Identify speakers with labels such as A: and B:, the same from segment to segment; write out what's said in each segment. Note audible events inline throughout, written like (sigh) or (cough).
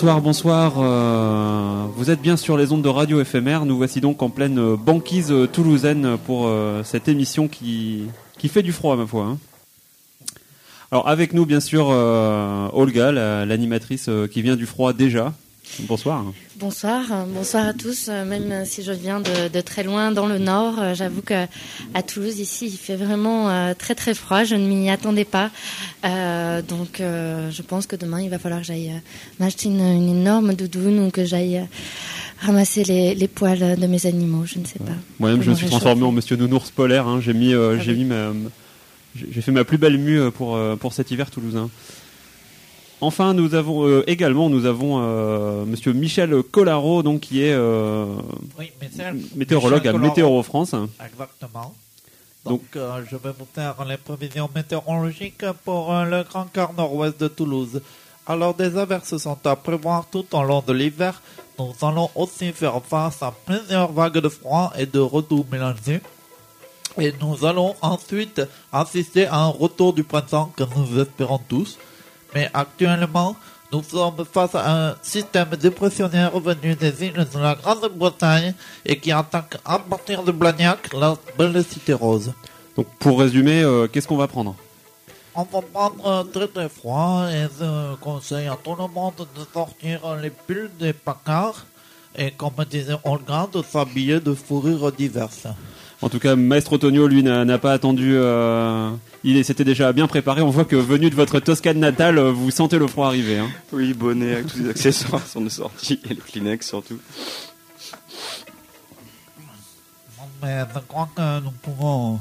A: Bonsoir, bonsoir. Euh, vous êtes bien sur les ondes de radio éphémère. Nous voici donc en pleine banquise toulousaine pour euh, cette émission qui, qui fait du froid, à ma foi. Hein. Alors avec nous, bien sûr, euh, Olga, l'animatrice qui vient du froid déjà. Bonsoir.
B: Bonsoir, bonsoir à tous. Même si je viens de, très loin dans le nord, j'avoue que à Toulouse ici, il fait vraiment euh, très très froid. Je ne m'y attendais pas, euh, donc euh, je pense que demain il va falloir que j'aille m'acheter une, énorme doudoune ou que j'aille ramasser les, poils de mes animaux. Je ne sais pas.
A: Moi-même, je me suis transformé en Monsieur Nounours polaire. Hein. J'ai mis, ah j'ai mis j'ai fait ma plus belle mue pour pour cet hiver toulousain. Enfin, nous avons euh, également nous avons euh, Monsieur Michel Collaro, donc qui est euh, météorologue à Météo France.
C: Exactement. Donc, je vais vous faire les prévisions météorologiques pour le grand quart nord-ouest de Toulouse. Alors, des averses sont à prévoir tout au long de l'hiver. Nous allons aussi faire face à plusieurs vagues de froid et de redoux mélangés. Et nous allons ensuite assister à un retour du printemps que nous espérons tous. Mais actuellement, nous sommes face à un système dépressionnaire venu des îles de la Grande-Bretagne et qui attaque à partir de Blagnac la belle cité rose.
A: Donc pour résumer, euh, qu'est-ce qu'on va prendre?
C: On va prendre très très froid et je conseille à tout le monde de sortir les pulls des pacards et comme disait Olga, de s'habiller de fourrures diverses.
A: En tout cas, Maestro Tonio, lui, n'a pas attendu. Euh, il s'était déjà bien préparé. On voit que venu de votre Toscane natale, euh, vous sentez le froid arriver. Hein.
D: Oui, bonnet avec tous les accessoires sont de sortie et le Kleenex surtout.
C: Mais je crois que nous pouvons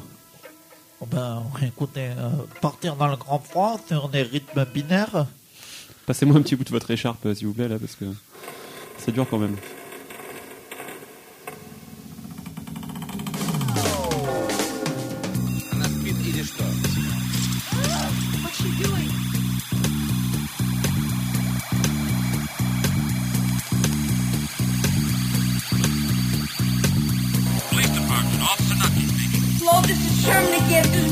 C: oh ben, écoutez, euh, partir dans le grand froid sur des rythmes binaires.
A: Passez-moi un petit bout de votre écharpe, s'il vous plaît, là, parce que c'est dur quand même.
E: get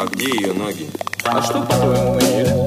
E: А где ее
F: ноги? А что, по-твоему, мы ели?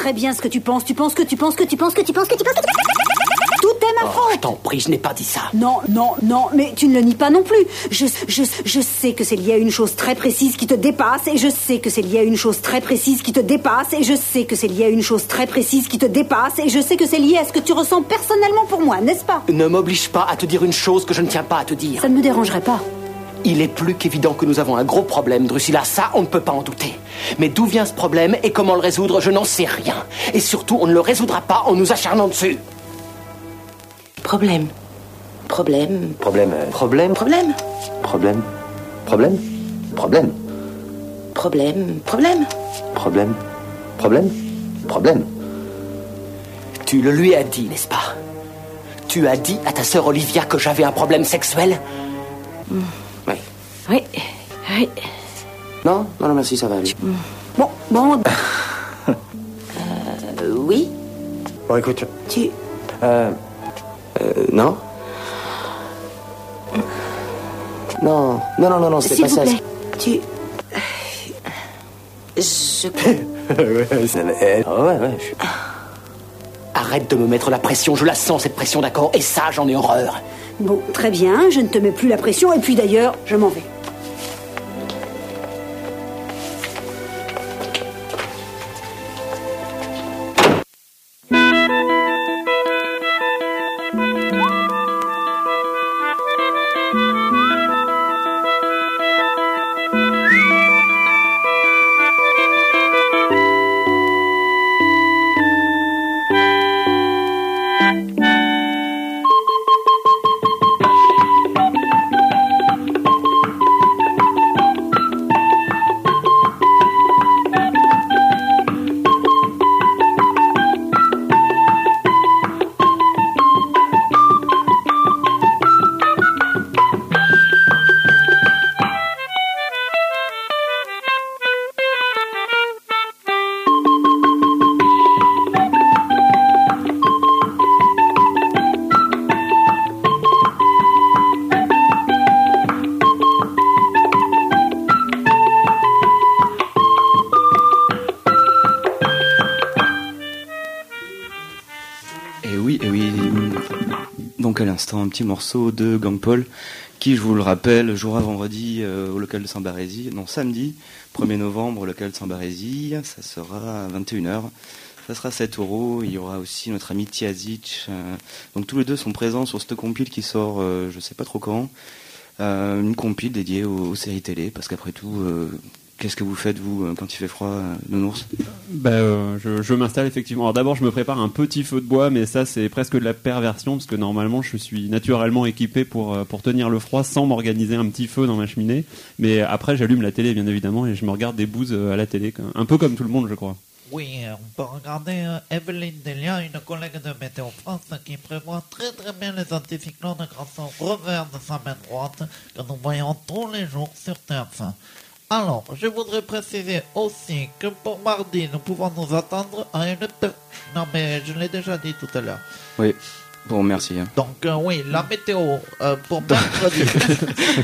F: Très bien ce que tu penses. Tu penses que tu penses que tu penses que tu penses que tu penses que tu penses. Tout est ma
G: Oh,
F: faute.
G: je t'en prie, je n'ai pas dit ça.
F: Non, non, non, mais tu ne le nies pas non plus. Je, je, je sais que c'est lié à une chose très précise qui te dépasse, et je sais que c'est lié à une chose très précise qui te dépasse, et je sais que c'est lié à une chose très précise qui te dépasse, et je sais que c'est lié à ce que tu ressens personnellement pour moi, n'est-ce pas
G: Ne m'oblige pas à te dire une chose que je ne tiens pas à te dire.
F: Ça ne me dérangerait pas.
G: Il est plus qu'évident que nous avons un gros problème, Drusilla, ça on ne peut pas en douter. Mais d'où vient ce problème et comment le résoudre, je n'en sais rien. Et surtout, on ne le résoudra pas en nous acharnant dessus.
H: Problème. Problème.
I: Problème. euh,
H: Problème. Problème.
I: Problème. Problème. Problème.
H: Problème. Problème.
I: Problème. Problème. Problème.
G: Tu le lui as dit, n'est-ce pas Tu as dit à ta sœur Olivia que j'avais un problème sexuel
I: Oui.
H: Oui. Oui.
I: Non, non, non, merci, ça va aller.
F: Bon, bon, (laughs)
H: Euh, oui.
I: Bon, écoute.
H: Tu.
I: Euh. euh, non Non, non, non, non, non, c'est pas
H: vous
I: ça.
H: plaît. Tu. Je. (laughs)
I: ouais, c'est- ah ouais, ouais. je-
G: Arrête de me mettre la pression, je la sens cette pression, d'accord? Et ça, j'en ai horreur.
F: bon, très bien, je ne te mets plus la pression, et puis d'ailleurs, je m'en vais.
D: Un petit morceau de Gang Paul, qui, je vous le rappelle, jouera vendredi euh, au local de Saint-Barézy, non samedi, 1er novembre au local de Saint-Barézy, ça sera à 21h. Ça sera 7 euros. Il y aura aussi notre ami Tiazic. euh, donc tous les deux sont présents sur cette compile qui sort, euh, je sais pas trop quand. Une compile dédiée aux, séries télé, parce qu'après tout, qu'est-ce que vous faites vous euh, quand il fait froid, euh, nounours
A: Ben, euh, je, je m'installe effectivement. Alors d'abord, je me prépare un petit feu de bois, mais ça, c'est presque de la perversion, parce que normalement, je suis naturellement équipé pour, euh, pour tenir le froid sans m'organiser un petit feu dans ma cheminée. Mais après, j'allume la télé, bien évidemment, et je me regarde des bouses à la télé, un peu comme tout le monde, je crois.
C: Oui, on peut regarder Evelyne Delia, une collègue de Météo France, qui prévoit très très bien les anticyclones grâce au revers de sa main droite que nous voyons tous les jours sur TF1. Alors, je voudrais préciser aussi que pour mardi, nous pouvons nous attendre à une... per- Non mais je l'ai déjà dit tout à l'heure.
D: Oui, bon, merci. hein.
C: Donc euh, oui, la météo euh, pour (laughs) mercredi.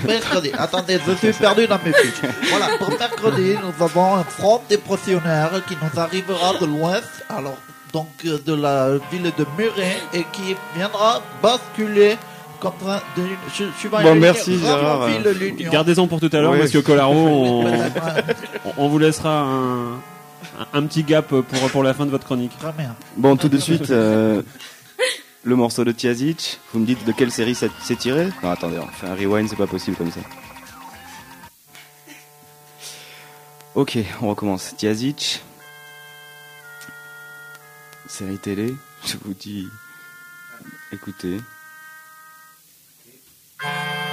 C: mercredi. Attendez, je suis perdu dans mes fiches. Voilà, pour mercredi, nous avons un front dépressionnaire qui nous arrivera de l'ouest, alors donc euh, de la ville de Muret et qui viendra basculer comme ça. De, je, je vais
D: Bon, merci, Gérard.
A: Gardez-en pour tout à l'heure,
D: Ouais.
A: monsieur Colaro. (laughs) On, vous laissera un, un- un petit gap pour, pour la fin de votre chronique.
C: Très bien.
D: Bon, tout de suite, euh, le morceau de Tiazic. Vous me dites de quelle série ça- c'est tiré? Non, attendez, on fait un rewind, c'est pas possible comme ça. Ok, on recommence. Tiazic. Série télé. Je vous dis, écoutez.
J: Bye.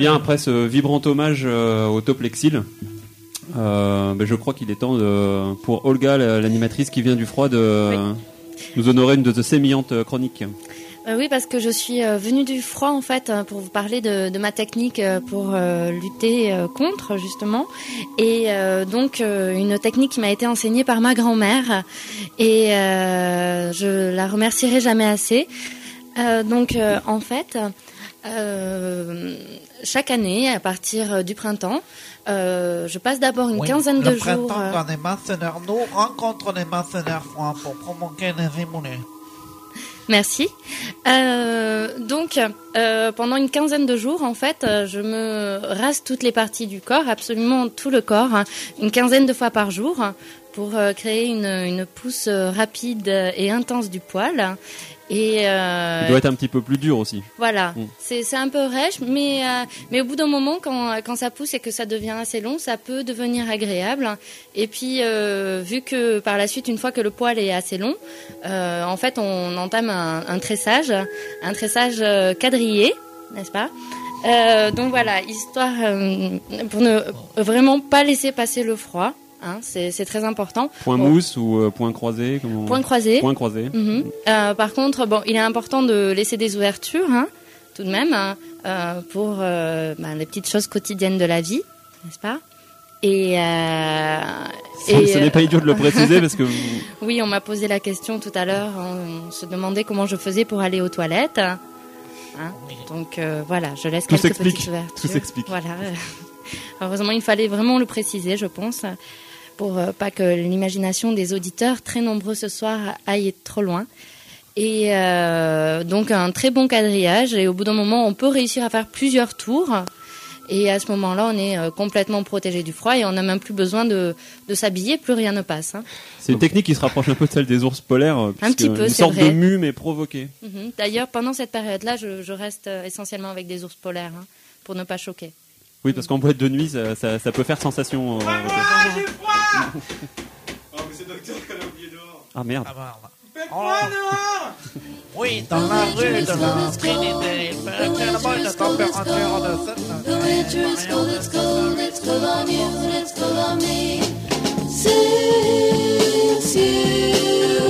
A: Bien, après ce vibrant hommage euh, au Top Lexil, euh, ben, je crois qu'il est temps de, pour Olga, la- l'animatrice qui vient du froid, de nous honorer une de ces sémillantes euh, chroniques.
B: Euh, oui, parce que je suis venue du froid en fait euh, pour vous parler de, de ma technique pour euh, lutter contre justement, et donc une technique qui m'a été enseignée par ma grand-mère et je la remercierai jamais assez. Donc en fait, chaque année à partir du printemps, euh, je passe d'abord une
C: Oui,
B: quinzaine de
C: le
B: jours.
C: printemps,
B: euh,
C: quand les mercenaires nous rencontrent les mercenaires froids pour provoquer les immunés.
B: Merci. Euh, donc, euh, pendant une quinzaine de jours, en fait, euh, je me rase toutes les parties du corps, absolument tout le corps, hein, une quinzaine de fois par jour, pour euh, créer une, une pousse euh, rapide et intense du poil. Et euh,
A: Il doit être un petit peu plus dur aussi.
B: voilà,
A: Mm.
B: c'est un peu rêche, mais euh, mais au bout d'un moment, quand quand ça pousse et que ça devient assez long, ça peut devenir agréable. Et puis, euh, vu que par la suite, une fois que le poil est assez long, en fait, on entame un, un tressage, un tressage quadrillé, n'est-ce pas? Donc voilà, histoire pour ne vraiment pas laisser passer le froid. Hein, c'est très important.
A: Point
B: Bon.
A: mousse ou euh, point croisé comment-
B: Point croisé.
A: Point croisé.
B: Mhm. Euh, par contre, bon, il est important de laisser des ouvertures, hein, tout de même, hein, euh, pour euh, ben, les petites choses quotidiennes de la vie, n'est-ce pas? Et,
A: Ce
B: et,
A: ce n'est pas idiot de le (laughs) préciser parce que vous-
B: oui, on m'a posé la question tout à l'heure. On, on se demandait comment je faisais pour aller aux toilettes. Hein, donc euh, voilà, je laisse
A: Tout
B: quelques petites ouvertures.
A: Tout s'explique.
B: Voilà. (laughs) Heureusement, il fallait vraiment le préciser, je pense, pour euh, pas que l'imagination des auditeurs, très nombreux ce soir, aille trop loin. Et euh, donc un très bon quadrillage. Et au bout d'un moment, on peut réussir à faire plusieurs tours. Et à ce moment-là, on est euh, complètement protégé du froid et on n'a même plus besoin de, de s'habiller, plus rien ne passe. hein.
A: c'est une technique qui se rapproche un peu de celle des ours polaires. euh,
B: Un petit peu,
A: Une sorte
B: vrai.
A: de mue mais provoquée.
B: Mhm. D'ailleurs, pendant cette période-là, je, je reste essentiellement avec des ours polaires hein, pour ne pas choquer.
A: Oui, parce qu'en boîte de nuit, ça, ça- ça peut faire sensation. euh, Ah merde.
C: Oui, dans la rue de la Trinité, bonne température de cette
K: The winter is cold, it's cold, it's cold on you, and it's cold on me. Since you've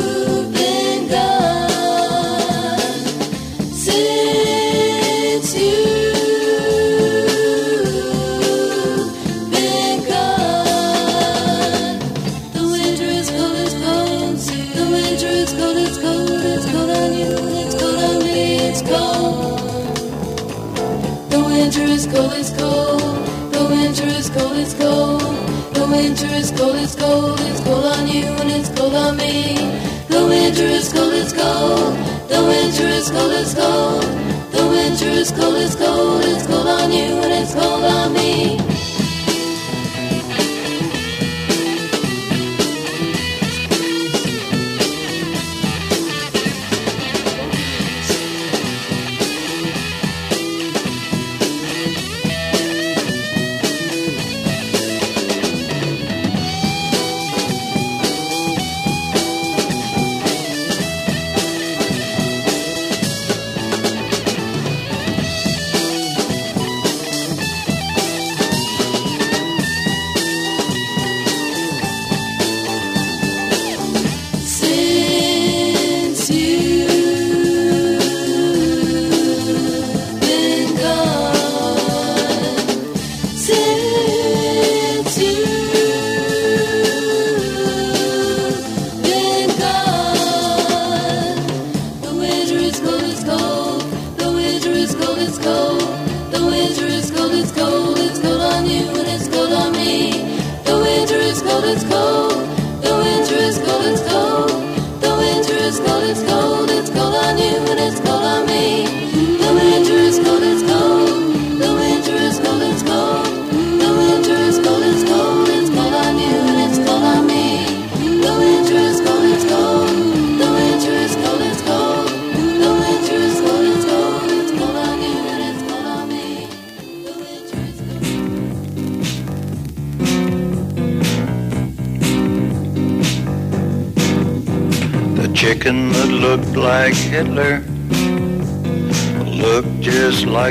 K: cold, it's cold. The winter is cold, it's cold. It's cold on you and it's cold on me. The winter is cold, it's cold. The winter is cold, it's cold. The winter is cold, it's cold. It's cold on you and it's cold on me.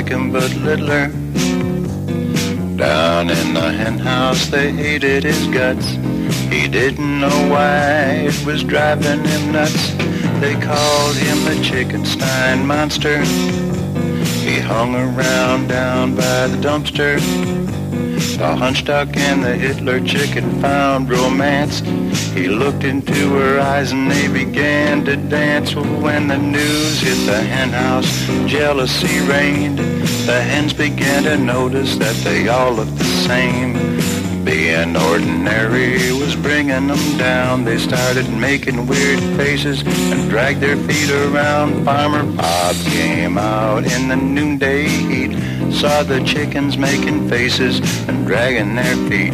L: Like him but littler. Down in the hen house they hated his guts. He didn't know why it was driving him nuts. They called him the Chickenstein Monster. He hung around down by the dumpster. The hunchduck and the Hitler chicken found romance. He looked into her eyes and they began to dance. When the news hit the hen house, jealousy reigned. The hens began to notice that they all looked the same. Being ordinary was bringing them down. They started making weird faces and dragged their feet around. Farmer Bob came out in the noonday heat. Saw the chickens making faces and dragging their feet.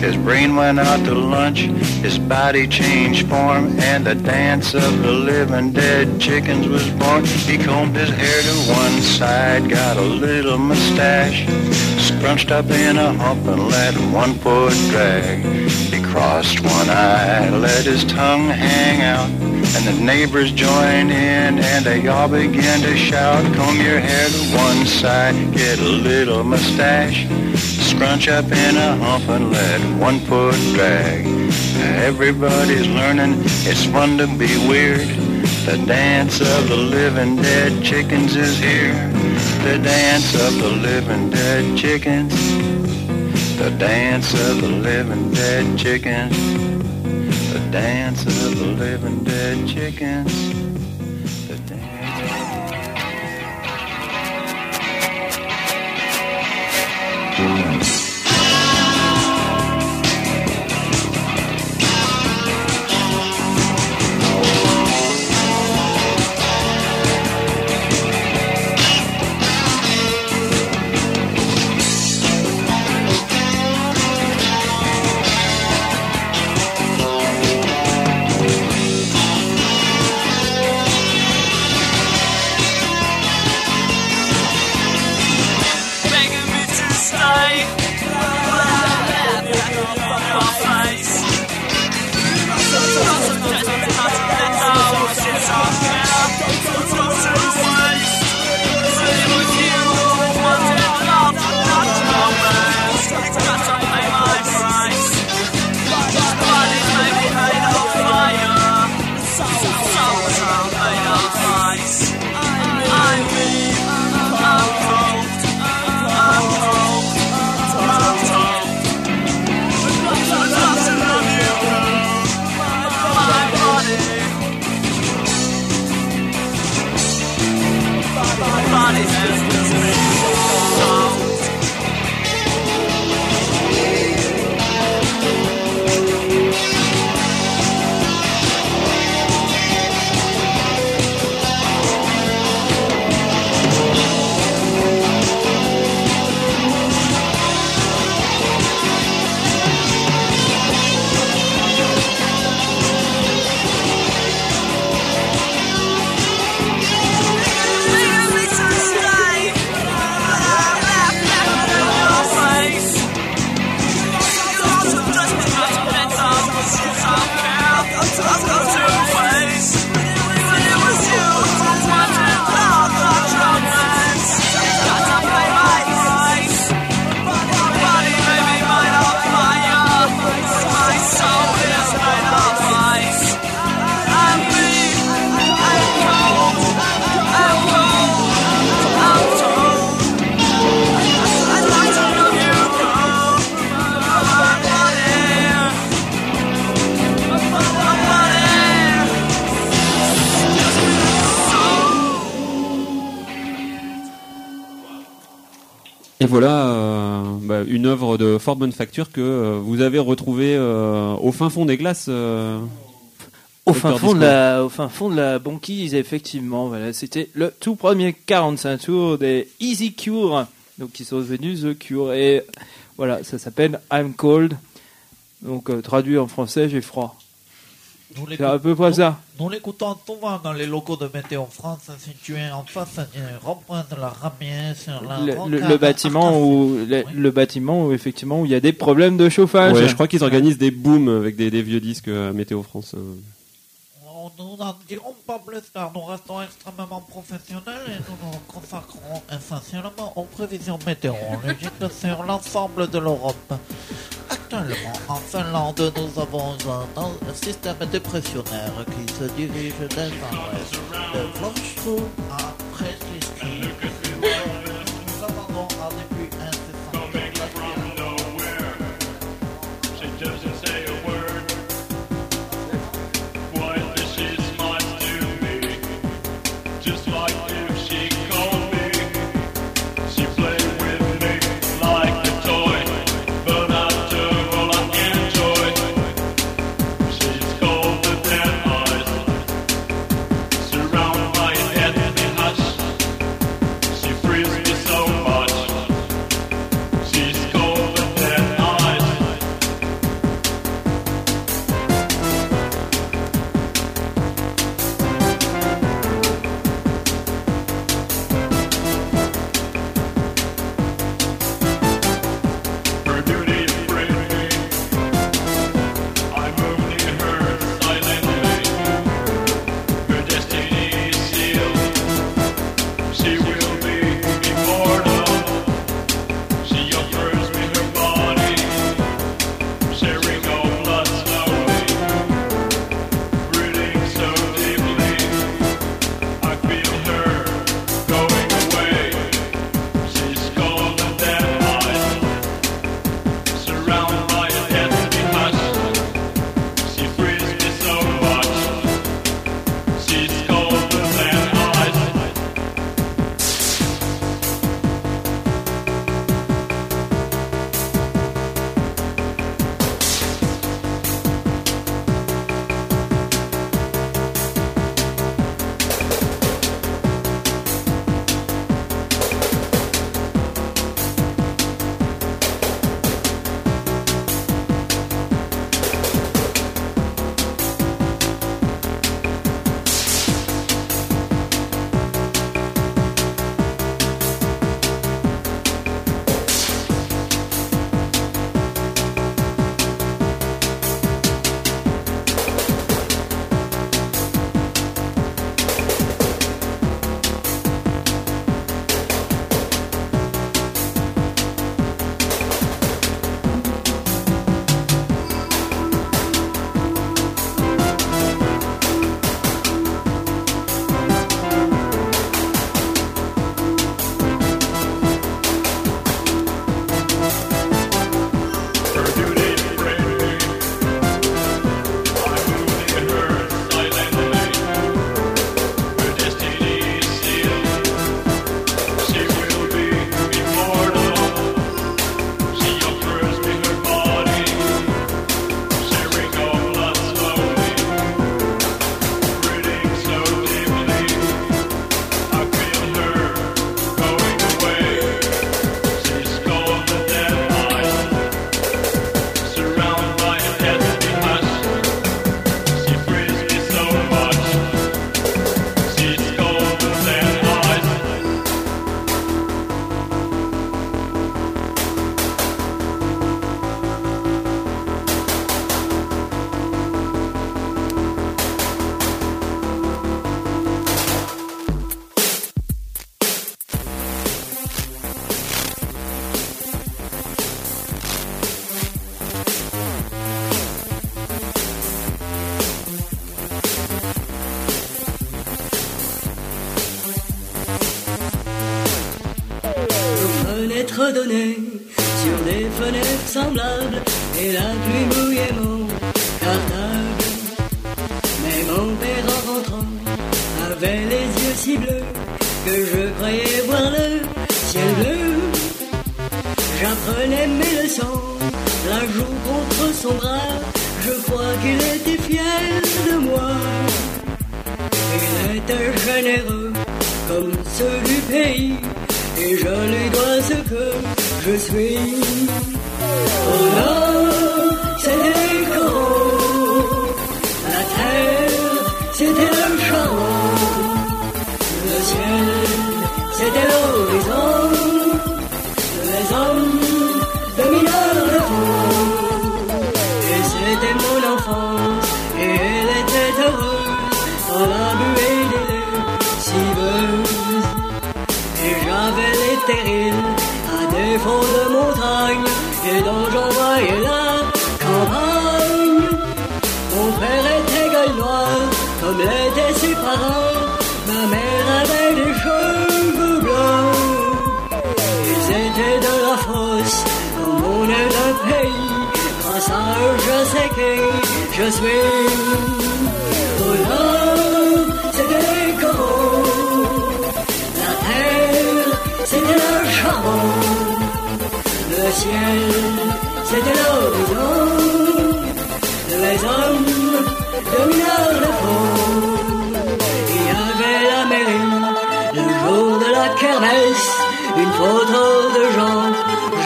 L: His brain went out to lunch, his body changed form, and the dance of the living dead chickens was born. He combed his hair to one side, got a little mustache, scrunched up in a hump and let one foot drag. He crossed one eye, let his tongue hang out, and the neighbors joined in, and they all began to shout, comb your hair to one side, get a little mustache, scrunch up in a hump and let one foot drag. Everybody's learning, it's fun to be weird. The dance of the living dead chickens is here. The dance of the living dead chickens. The dance of the living dead chickens. The dance of the living dead chickens. The
K: Begging
A: fort bonne facture que euh, vous avez retrouvée euh, au fin fond des glaces. euh,
M: Au fin, fond de la, au fin fond de la banquise, effectivement. Voilà, c'était le tout premier 45 tours des Easy Cure, donc qui sont devenus The Cure. Et voilà, ça s'appelle I'm Cold. Donc euh, traduit en français, j'ai froid.
C: Nous
M: C'est à peu près ça.
C: Nous l'écoutons souvent dans les locaux de Météo France, situés en face rond-point de la Ramier sur la
M: Le, le- le bâtiment où le, le bâtiment où effectivement où il y a des problèmes de chauffage.
A: Ouais, je crois qu'ils organisent des booms avec des, des vieux disques à Météo France
C: nous n'en dirons pas plus car nous restons extrêmement professionnels et nous nous consacrons essentiellement aux prévisions météorologiques (laughs) sur l'ensemble de l'Europe. Actuellement, en Finlande, nous avons un système dépressionnaire qui se dirige des l'ouest, de Vlorschou à
N: just like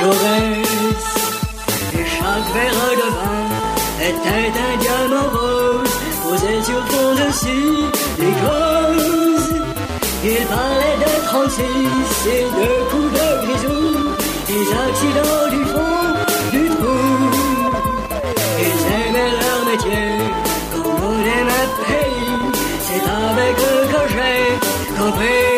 O: Et chaque verre de vin était un diamant rose, posé sur fond de silicose. Il parlait de 36 et de coups de grisou, des accidents du fond du trou. Ils aimaient leur métier, comme on aime pays. C'est avec eux que j'ai compris.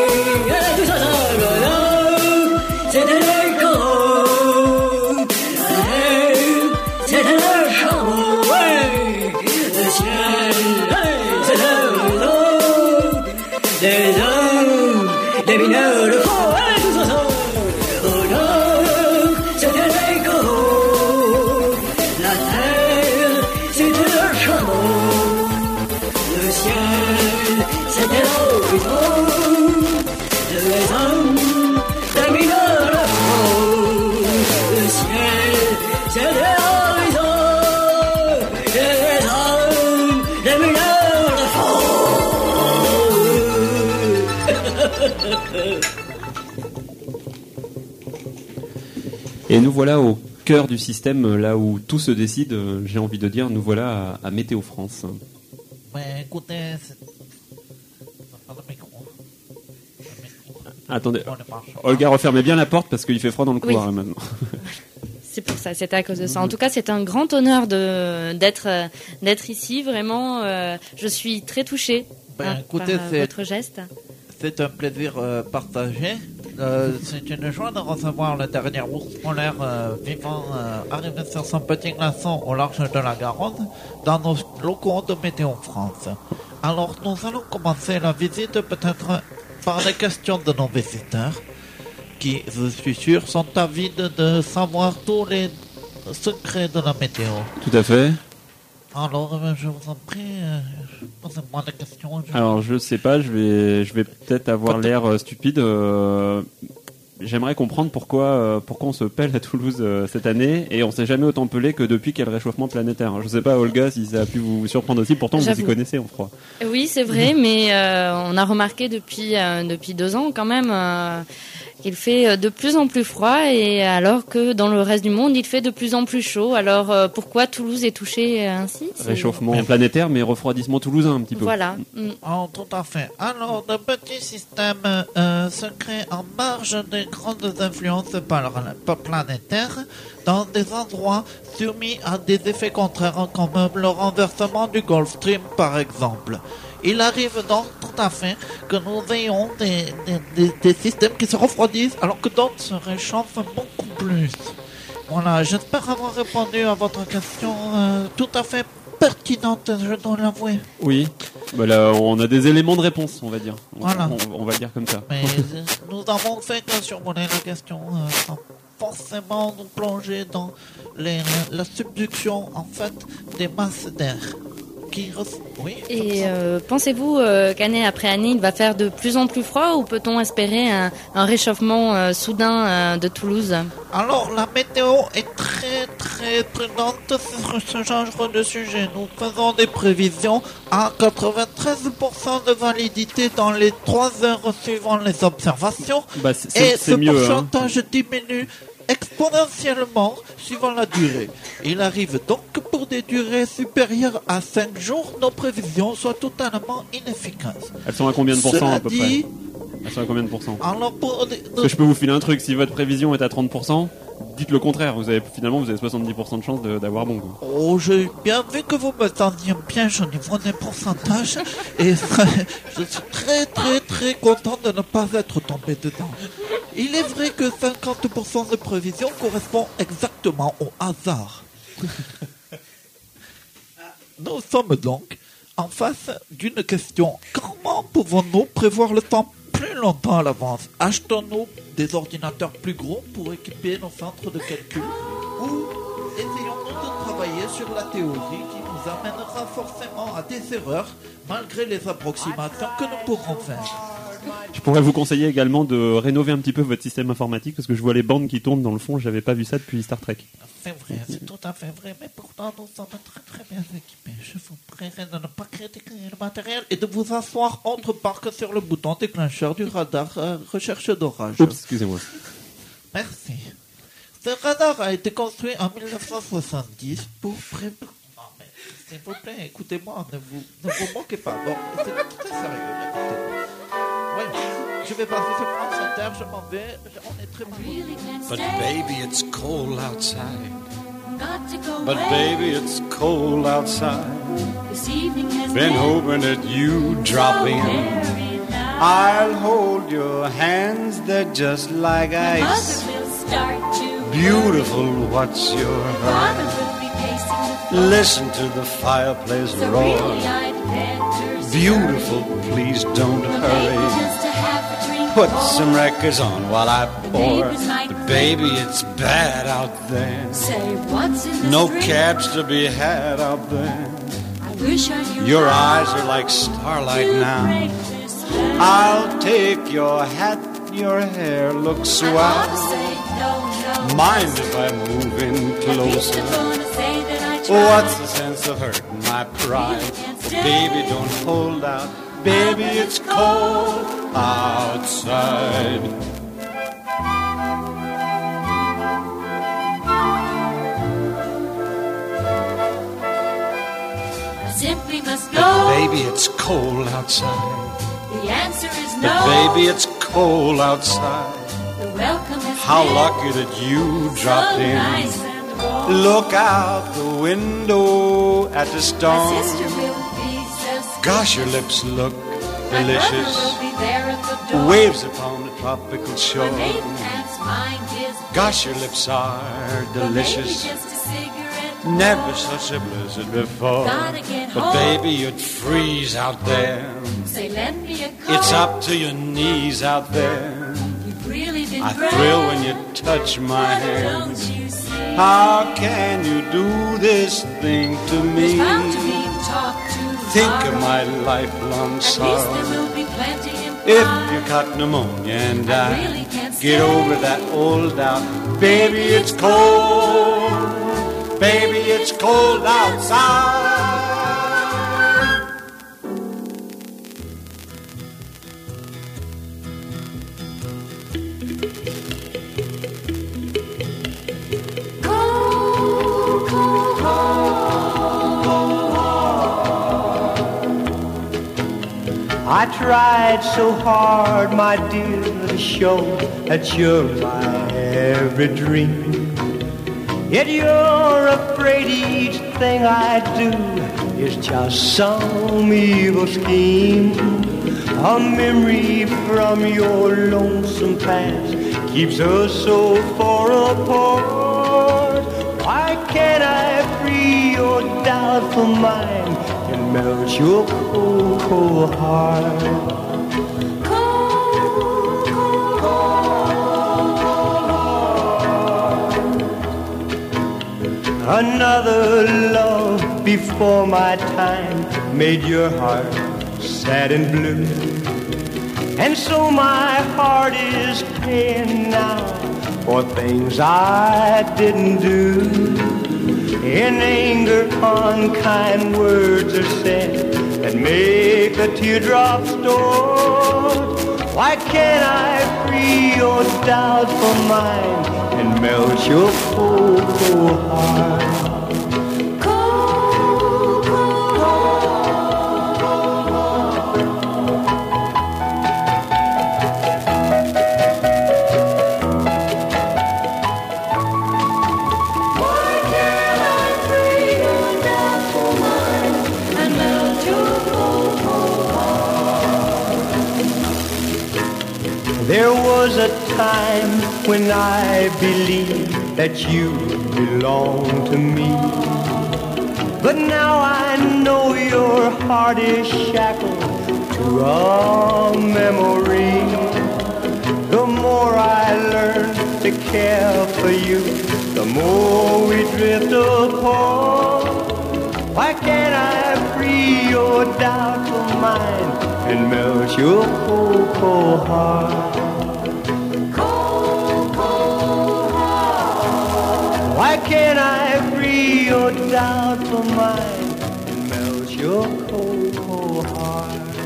O: Voilà
A: au cœur du système, là où tout se décide. euh, J'ai envie de dire, nous voilà à, à Météo France.
C: Mais écoutez.
A: Attendez,
C: chaud.
A: Olga, refermez bien la porte parce qu'il fait froid dans le couloir
B: Oui.
A: hein, maintenant. (laughs)
B: C'est pour ça, c'est à cause de ça. En tout cas, c'est un grand honneur de d'être euh, d'être ici. Vraiment, euh, je suis très touchée
C: Ben,
B: hein,
C: écoutez,
B: par euh, votre geste.
C: C'est un plaisir euh, partagé. Euh, c'est une joie de recevoir le dernier ours polaire euh, vivant euh, arrivé sur son petit glaçon au large de la Garonne dans nos locaux de Météo France. Alors nous allons commencer la visite peut-être par les questions de nos visiteurs qui, je suis sûr, sont avides de savoir tous les secrets de la météo.
A: Tout à fait.
C: Alors euh, je vous en prie, euh, posez-moi des questions. je-
A: Alors, je sais pas, je vais, je vais peut-être avoir l'air euh, stupide. euh, J'aimerais comprendre pourquoi, euh, pourquoi on se pèle à Toulouse euh, cette année et on s'est jamais autant pelé que depuis qu'il y a le réchauffement planétaire. Je sais pas, Olga, si ça a pu vous surprendre aussi. Pourtant, vous y connaissez en froid.
B: Oui, c'est vrai, (laughs) mais euh, on a remarqué depuis euh, depuis deux ans quand même qu'il fait euh, de plus en plus froid et alors que dans le reste du monde il fait de plus en plus chaud. Alors euh, pourquoi Toulouse est touchée euh, ainsi? C'est-
A: Réchauffement planétaire, mais refroidissement toulousain un petit peu.
B: Voilà. Mm.
C: Oh, tout à fait. Alors, de petits systèmes euh, se créent en marge des grandes influences planétaires dans des endroits soumis à des effets contraires comme le renversement du Gulf Stream, par exemple. Il arrive donc tout à fait que nous ayons des, des- des- systèmes qui se refroidissent alors que d'autres se réchauffent beaucoup plus. Voilà, j'espère avoir répondu à votre question euh, tout à fait pertinente, je dois l'avouer.
A: Oui. Bah là, on a des éléments de réponse, on va dire. On,
C: Voilà.
A: on- on va le dire comme ça.
C: Mais euh, nous avons fait que survoler la question euh, sans forcément nous plonger dans les, la subduction en fait des masses d'air.
B: Et euh, pensez-vous euh, qu'année après année il va faire de plus en plus froid ou peut-on espérer un, un réchauffement euh, soudain euh, de Toulouse?
C: Alors la météo est très très prudente sur ce genre de sujet. Nous faisons des prévisions à 93% de validité dans les 3 heures suivant les observations.
A: Bah, c'est-
C: Et
A: c'est
C: ce
A: hein.
C: pourcentage diminue exponentiellement suivant la durée. Il arrive donc que pour des durées supérieures à 5 jours, nos prévisions soient totalement inefficaces.
A: Elles sont à combien de pourcents
C: Cela
A: à peu
C: dit,
A: près Elles sont à combien de pourcents
C: Alors pour des-
A: Parce que je peux vous filer un truc, si votre prévision est à 30%, dites le contraire. Vous avez finalement vous avez 70% de chance de- d'avoir bon. quoi.
C: Oh, j'ai bien vu que vous me tendiez un piège au niveau des pourcentages et (laughs) je suis très très très content de ne pas être tombé dedans. Il est vrai que 50% de prévision correspond exactement au hasard. (laughs) Nous sommes donc en face d'une question. Comment pouvons-nous prévoir le temps plus longtemps à l'avance Achetons-nous des ordinateurs plus gros pour équiper nos centres de calcul Ou essayons-nous de travailler sur la théorie qui nous amènera forcément à des erreurs malgré les approximations que nous pourrons faire
A: Je pourrais vous conseiller également de rénover un petit peu votre système informatique parce que je vois les bandes qui tournent dans le fond. J'avais pas vu ça depuis Star Trek.
C: C'est vrai, c'est tout à fait vrai, mais pourtant nous sommes très très bien équipés. Je vous de ne pas critiquer le matériel et de vous asseoir entre que sur le bouton déclencheur du radar euh, recherche d'orage.
A: Oups, excusez-moi.
C: Merci. Ce radar a été construit en 1970 pour prévenir... Non mais, s'il vous plaît, écoutez-moi, ne vous, ne vous moquez pas. Bon, c'est très sérieux. Ouais, je vais passer sur France Inter, je m'en vais, on est très mal.
P: But baby, it's cold outside. But baby, it's cold outside. Been hoping that you'd drop in. I'll hold your hands, they're just like ice. Beautiful, what's your hurry? Listen to the fireplace roar. Beautiful, please don't hurry. Put some records on while I pour. But baby, it's bad out there.
K: Say what's in
P: No cabs to be had out there.
K: I wish I knew
P: Your eyes are like starlight now.
K: break this spell.
P: I'll take your hat, your hair looks swell.
K: say no, no.
P: Mind if I move in closer?
K: I'm gonna say that I tried.
P: What's the sense of hurting my pride? Baby, don't hold out. Baby, it's cold outside.
K: I simply must
P: But baby, it's cold outside.
K: The answer is no.
P: But baby, it's cold outside.
K: The welcome has
P: How lucky that you dropped
K: so
P: in.
K: nice.
P: Look out the window at the
K: My
P: storm. Gosh, your lips look delicious. Waves upon the tropical shore. Gosh, your lips are delicious. Never such a blizzard before. But baby, you'd freeze out there. It's up to your knees out there. I thrill when you touch my
K: hands.
P: How can you do this thing to me? think of my lifelong sorrow. If you caught pneumonia and
K: I,
P: I
K: really
P: get over that old doubt, baby, it's cold. Baby, it's cold outside.
Q: I tried so hard, my dear, to show that you're my every dream. Yet you're afraid each thing I do is just some evil scheme. A memory from your lonesome past keeps us so far apart. Why can't I free your doubtful mind and melt your cold, cold heart? Another love before my time made your heart sad and blue. And so my heart is paying now for things I didn't do. In anger, unkind words are said that make the teardrops store. Why can't I free your doubt from mine and melt your cold heart? When I believed that you belonged to me. But now I know your heart is shackled to a memory. The more I learn to care for you, the more we drift apart. Why can't I free your doubtful mind and melt your cold, cold heart? Why can't I free your doubtful mind and melt your cold, cold heart?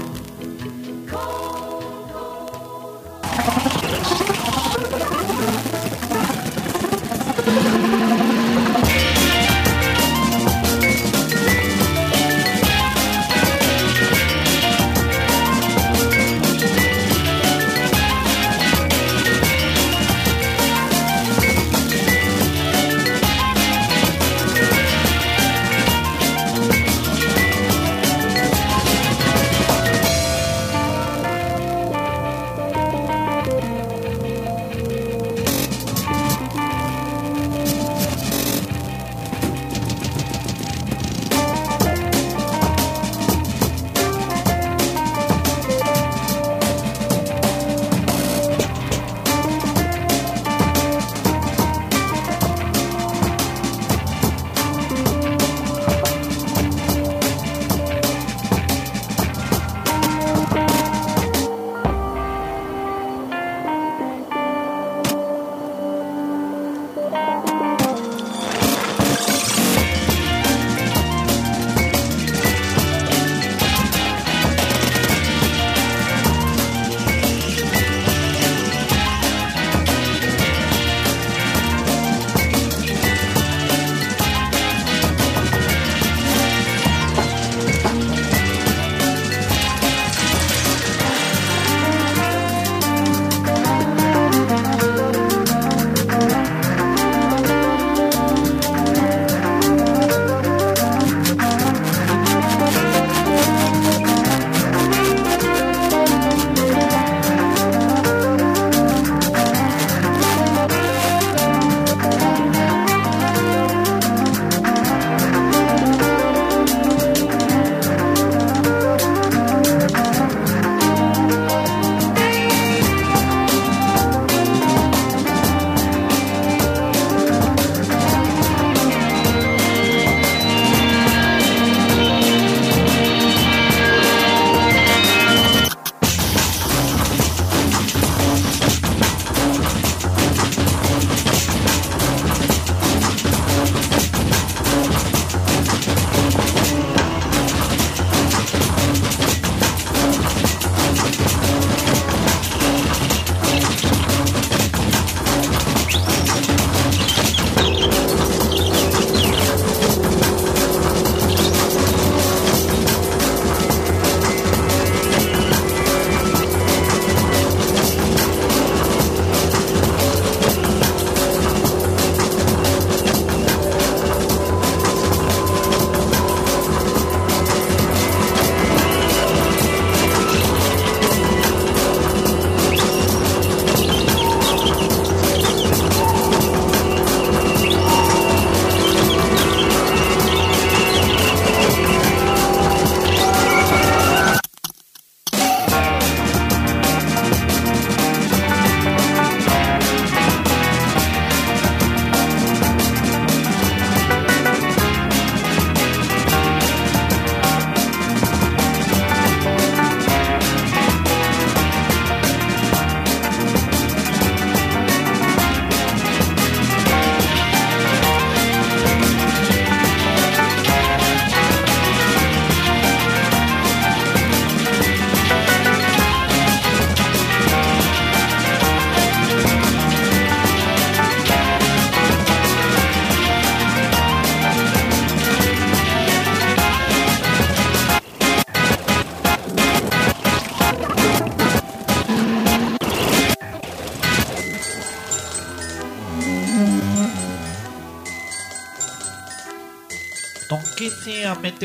C: Donc (laughs)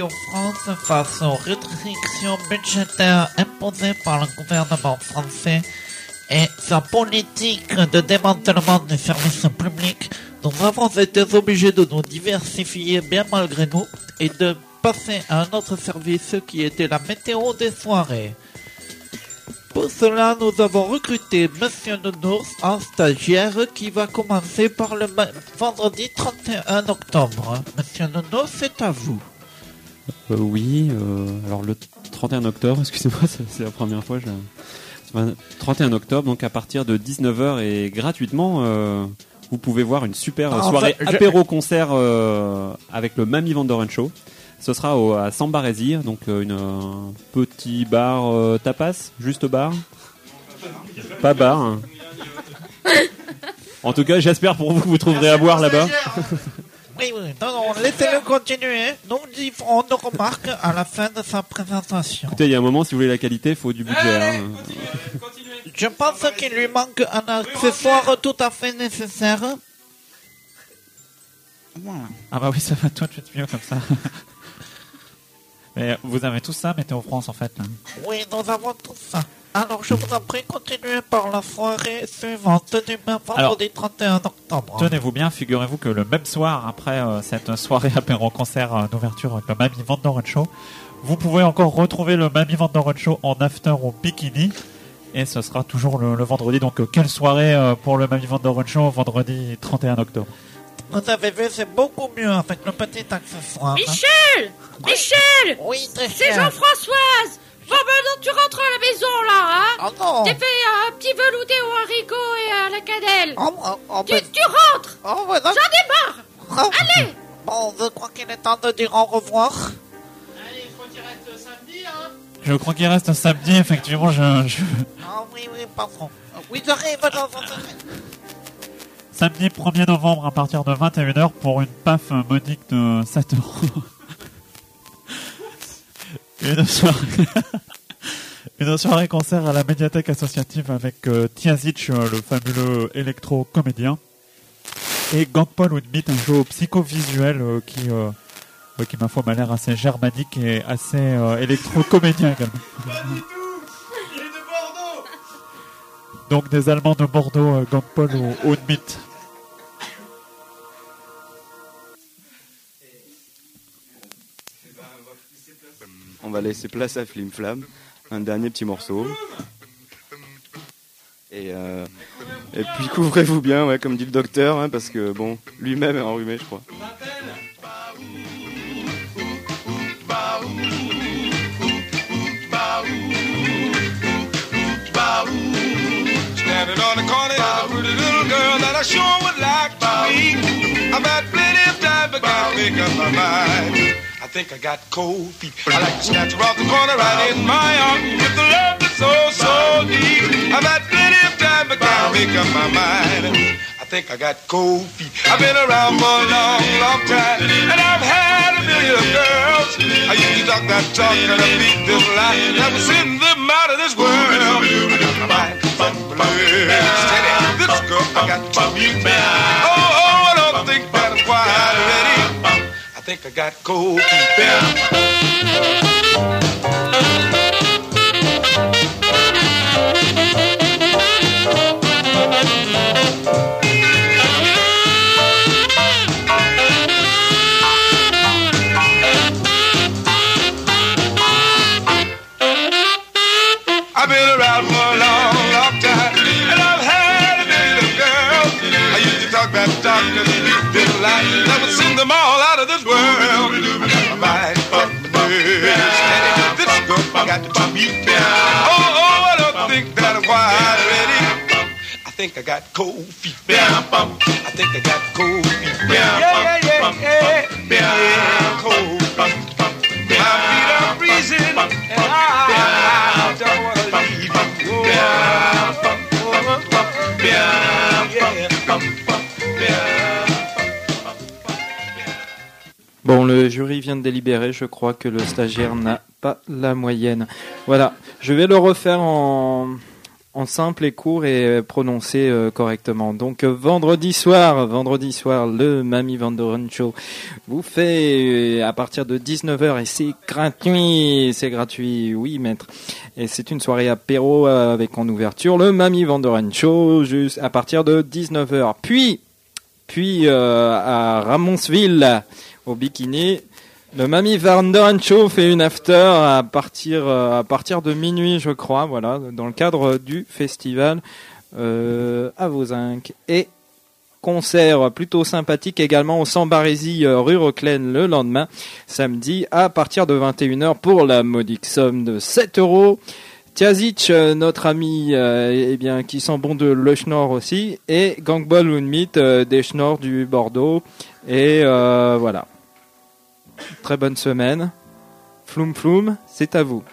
C: France, face aux restrictions budgétaires imposées par le gouvernement français, et sa politique de démantèlement des services publics, nous avons été obligés de nous diversifier bien malgré nous et de passer à un autre service qui était la météo des soirées. Pour cela, nous avons recruté Monsieur Nounours, un stagiaire qui va commencer par le vendredi 31 octobre. Monsieur Nounours, c'est à vous.
A: Euh, oui, euh, alors le 31 octobre, (laughs) excusez-moi, c'est la première fois. Je... c'est le 31 octobre, donc à partir de 19h et gratuitement, euh, vous pouvez voir une super
C: En
A: soirée
C: fait, je-
A: apéro-concert euh, avec le Mami Vandoren Show. Ce sera au, à Sambarési, donc euh, une, un petit bar euh, tapas, juste bar. Pas bar. hein. (laughs) En tout cas, j'espère pour vous que vous trouverez à boire là-bas. (laughs)
C: Oui, oui, non, non, laissez-le continuer. Nous lui ferons nos remarques à la fin de sa présentation.
A: Écoutez, il y a un moment, si vous voulez la qualité, il faut du budget. hein.
C: Je pense qu'il lui manque un accessoire tout à fait nécessaire.
R: Ah bah oui, ça va, toi tu te mieux comme ça. (laughs) Mais vous avez tout ça, Météo France en fait. là.
C: Oui, nous avons tout ça. Alors, je vous en prie, continuez par la soirée suivante du même vendredi 31 octobre.
R: Tenez-vous bien, figurez-vous que le même soir, après euh, cette soirée apéro-concert euh, d'ouverture avec le Mamie Van Doren Show, vous pouvez encore retrouver le Mamie Van Doren Show en after au bikini. Et ce sera toujours le, le vendredi. Donc, euh, quelle soirée euh, pour le Mamie Van Doren Show vendredi 31 octobre
C: Vous avez vu, c'est beaucoup mieux avec le petit accessoire. hein.
S: Michel Michel
C: Oui, très
S: C'est. Jean-Françoise Bon, ben non, tu rentres à la maison, là, hein
C: Oh non
S: T'es fait un petit velouté au haricot et à la cannelle
C: oh,
S: tu,
C: ben-
S: tu rentres
C: Oh, ouais,
S: J'en ai marre Allez
C: Bon, je crois qu'il est temps de dire au revoir.
R: Je crois qu'il reste un samedi, effectivement. Je, je-
C: Ah oui, oui, pardon. Oui, j'arrive, j'arrive.
R: Samedi 1er novembre à partir de 21h pour une PAF modique de 7 euros. Une soirée. (laughs) Une soirée concert à la médiathèque associative avec euh, Tiazic, euh, le fabuleux électro-comédien, et Gangpol Woodbeat, un jeu psychovisuel euh, qui, euh, qui, ma foi, m'a l'air assez germanique et assez électro-comédien également. Donc des Allemands de Bordeaux, Gangpol ou Woodbeat.
D: On va laisser place à Flim Flam, un dernier petit morceau. Et, euh, et puis couvrez-vous bien, ouais, comme dit le docteur, hein, parce que bon, lui-même est enrhumé, je crois.
J: Standing on the corner is a little girl that I sure would like to meet. I've had plenty of time, but can't make up my mind. I think I got cold feet. I like to snatch her off the corner right in my arms. If the love is so, so deep. I've had plenty of time, but can't make up my mind. I think I got cold feet. I've been around for a long, long time, and I've had a million girls. I used to talk that talk and I beat this lie. Never seen them out of this world. I got my mind on steady. This girl I got to meet. Oh, think I got cold feet. Oh, oh, I don't think that I'm ready. I think I got cold feet. I think I got cold feet. Yeah, yeah, yeah, yeah. yeah. Cold feet. My feet are freezing, and I don't want to leave oh, you.
M: Bon, le jury vient de délibérer. Je crois que le stagiaire n'a pas la moyenne. Voilà. Je vais le refaire en, simple et court et euh, prononcé euh, correctement. Donc vendredi soir, vendredi soir, le Mamie Vandoren Show vous fait euh, à partir de 19h et c'est gratuit, c'est gratuit, oui maître. Et c'est une soirée apéro avec en ouverture le Mamie Vandoren Show juste à partir de 19h. Puis puis à Ramonsville au Bikini le Mamie Vandoren Show fait une after à partir euh, à partir de minuit, je crois, voilà, dans le cadre du festival euh, à Vozinc et concert plutôt sympathique également au Sambarésie euh, rue Roclaine le lendemain, samedi à partir de 21h pour la modique somme de 7 euros. Tiazic, notre ami, eh bien, qui sent bon de Le Schnorr aussi, et Gangball Unmit des Schnorr du Bordeaux. Et voilà. Très bonne semaine. Floum floum, c'est à vous.